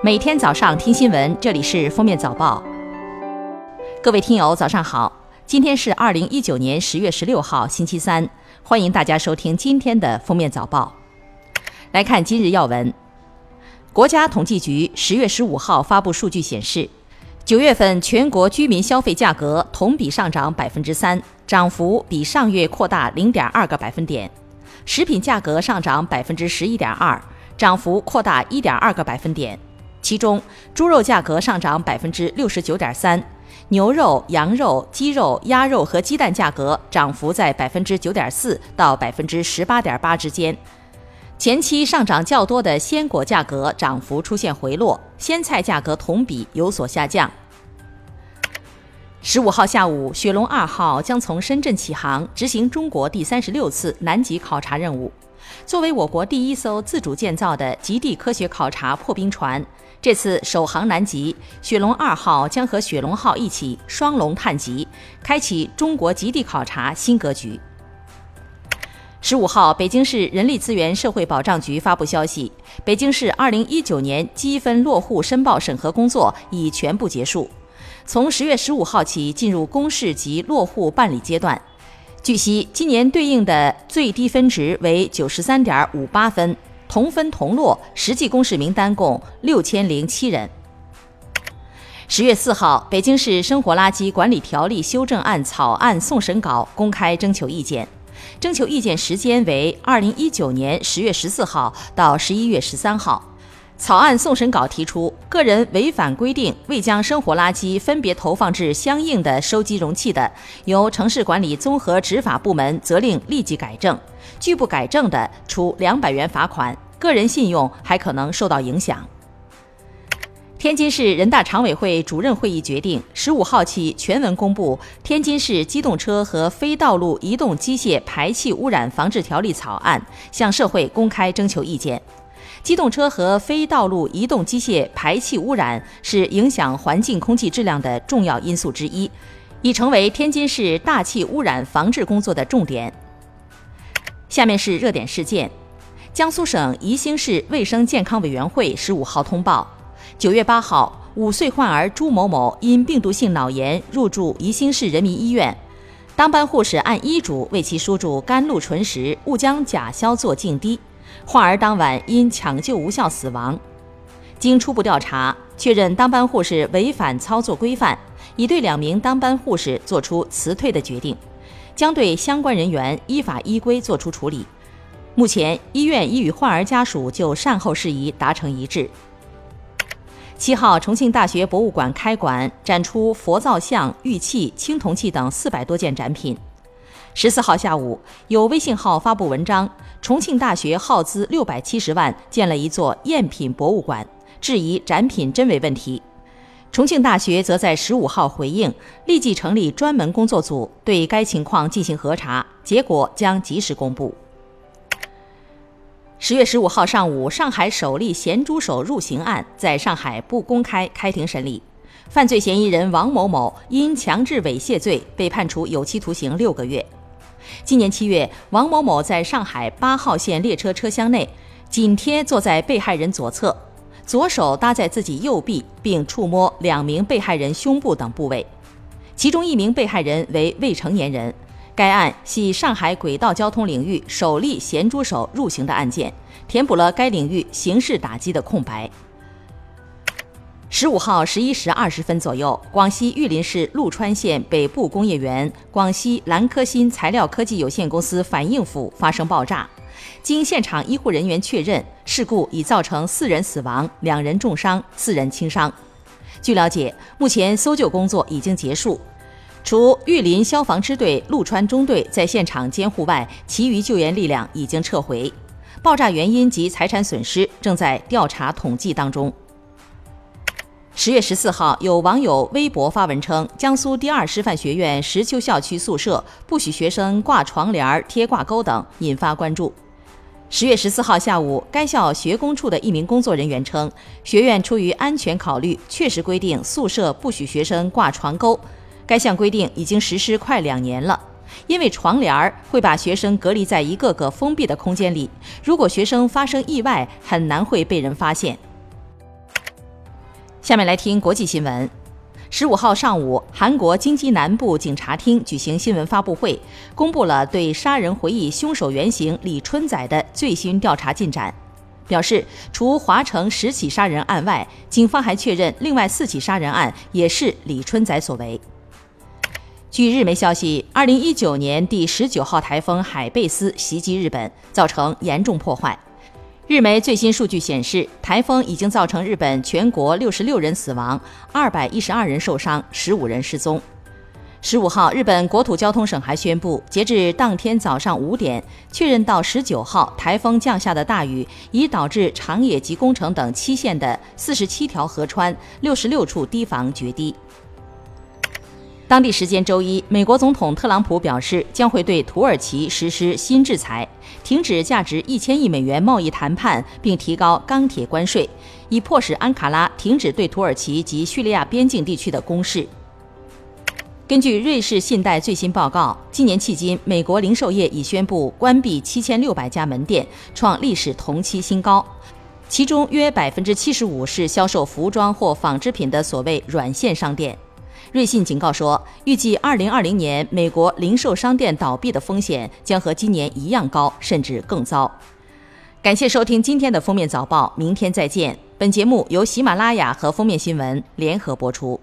每天早上听新闻，这里是《封面早报》。各位听友，早上好！今天是二零一九年十月十六号，星期三。欢迎大家收听今天的《封面早报》。来看今日要闻。国家统计局十月十五号发布数据显示，九月份全国居民消费价格同比上涨百分之三，涨幅比上月扩大零点二个百分点；食品价格上涨百分之十一点二，涨幅扩大一点二个百分点。其中，猪肉价格上涨百分之六十九点三，牛肉、羊肉、鸡肉、鸭肉和鸡蛋价格涨幅在百分之九点四到百分之十八点八之间。前期上涨较多的鲜果价格涨幅出现回落，鲜菜价格同比有所下降。十五号下午，雪龙二号将从深圳起航，执行中国第三十六次南极考察任务。作为我国第一艘自主建造的极地科学考察破冰船，这次首航南极，雪龙二号将和雪龙号一起双龙探极，开启中国极地考察新格局。十五号，北京市人力资源社会保障局发布消息，北京市二零一九年积分落户申报审核工作已全部结束，从十月十五号起进入公示及落户办理阶段。据悉，今年对应的最低分值为九十三点五八分，同分同落，实际公示名单共六千零七人。十月四号，北京市生活垃圾管理条例修正案草案送审稿公开征求意见。征求意见时间为二零一九年十月十四号到十一月十三号。草案送审稿提出，个人违反规定未将生活垃圾分别投放至相应的收集容器的，由城市管理综合执法部门责令立即改正；拒不改正的，处两百元罚款，个人信用还可能受到影响。天津市人大常委会主任会议决定，十五号起全文公布《天津市机动车和非道路移动机械排气污染防治条例》草案，向社会公开征求意见。机动车和非道路移动机械排气污染是影响环境空气质量的重要因素之一，已成为天津市大气污染防治工作的重点。下面是热点事件：江苏省宜兴市卫生健康委员会十五号通报。九月八号，五岁患儿朱某某因病毒性脑炎入住宜兴市人民医院，当班护士按医嘱为其输注甘露醇时误将甲硝唑静滴，患儿当晚因抢救无效死亡。经初步调查，确认当班护士违反操作规范，已对两名当班护士作出辞退的决定，将对相关人员依法依规作出处理。目前，医院已与患儿家属就善后事宜达成一致。七号，重庆大学博物馆开馆，展出佛造像、玉器、青铜器等四百多件展品。十四号下午，有微信号发布文章，重庆大学耗资六百七十万建了一座赝品博物馆，质疑展品真伪问题。重庆大学则在十五号回应，立即成立专门工作组对该情况进行核查，结果将及时公布。十月十五号上午，上海首例咸猪手入刑案在上海不公开开庭审理，犯罪嫌疑人王某某因强制猥亵罪被判处有期徒刑六个月。今年七月，王某某在上海八号线列车车厢内紧贴坐在被害人左侧，左手搭在自己右臂，并触摸两名被害人胸部等部位，其中一名被害人为未成年人。该案系上海轨道交通领域首例咸猪手入刑的案件，填补了该领域刑事打击的空白。十五号十一时二十分左右，广西玉林市陆川县北部工业园广西兰科新材料科技有限公司反应釜发生爆炸，经现场医护人员确认，事故已造成四人死亡、两人重伤、四人轻伤。据了解，目前搜救工作已经结束。除玉林消防支队、陆川中队在现场监护外，其余救援力量已经撤回。爆炸原因及财产损失正在调查统计当中。十月十四号，有网友微博发文称，江苏第二师范学院石丘校区宿舍不许学生挂床帘、贴挂钩等，引发关注。十月十四号下午，该校学工处的一名工作人员称，学院出于安全考虑，确实规定宿舍不许学生挂床钩。该项规定已经实施快两年了，因为床帘会把学生隔离在一个个封闭的空间里，如果学生发生意外，很难会被人发现。下面来听国际新闻。十五号上午，韩国京畿南部警察厅举行新闻发布会，公布了对杀人回忆凶手原型李春仔的最新调查进展。表示，除华城十起杀人案外，警方还确认另外四起杀人案也是李春仔所为。据日媒消息，二零一九年第十九号台风海贝斯袭击日本，造成严重破坏。日媒最新数据显示，台风已经造成日本全国六十六人死亡，二百一十二人受伤，十五人失踪。十五号，日本国土交通省还宣布，截至当天早上五点，确认到十九号台风降下的大雨已导致长野及宫城等七县的四十七条河川、六十六处堤防决堤。当地时间周一，美国总统特朗普表示将会对土耳其实施新制裁，停止价值一千亿美元贸易谈判，并提高钢铁关税，以迫使安卡拉停止对土耳其及叙利亚边境地区的攻势。根据瑞士信贷最新报告，今年迄今，美国零售业已宣布关闭七千六百家门店，创历史同期新高，其中约百分之七十五是销售服装或纺织品的所谓软线商店。瑞信警告说，预计2020年美国零售商店倒闭的风险将和今年一样高，甚至更糟。感谢收听今天的封面早报，明天再见。本节目由喜马拉雅和封面新闻联合播出。